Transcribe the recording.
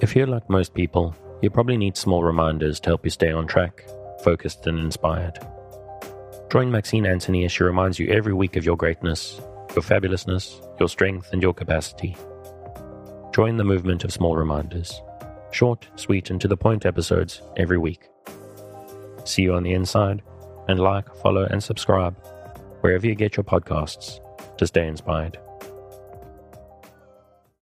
If you're like most people, you probably need small reminders to help you stay on track, focused, and inspired. Join Maxine Anthony as she reminds you every week of your greatness, your fabulousness, your strength, and your capacity. Join the movement of small reminders. Short, sweet, and to the point episodes every week. See you on the inside, and like, follow, and subscribe wherever you get your podcasts to stay inspired.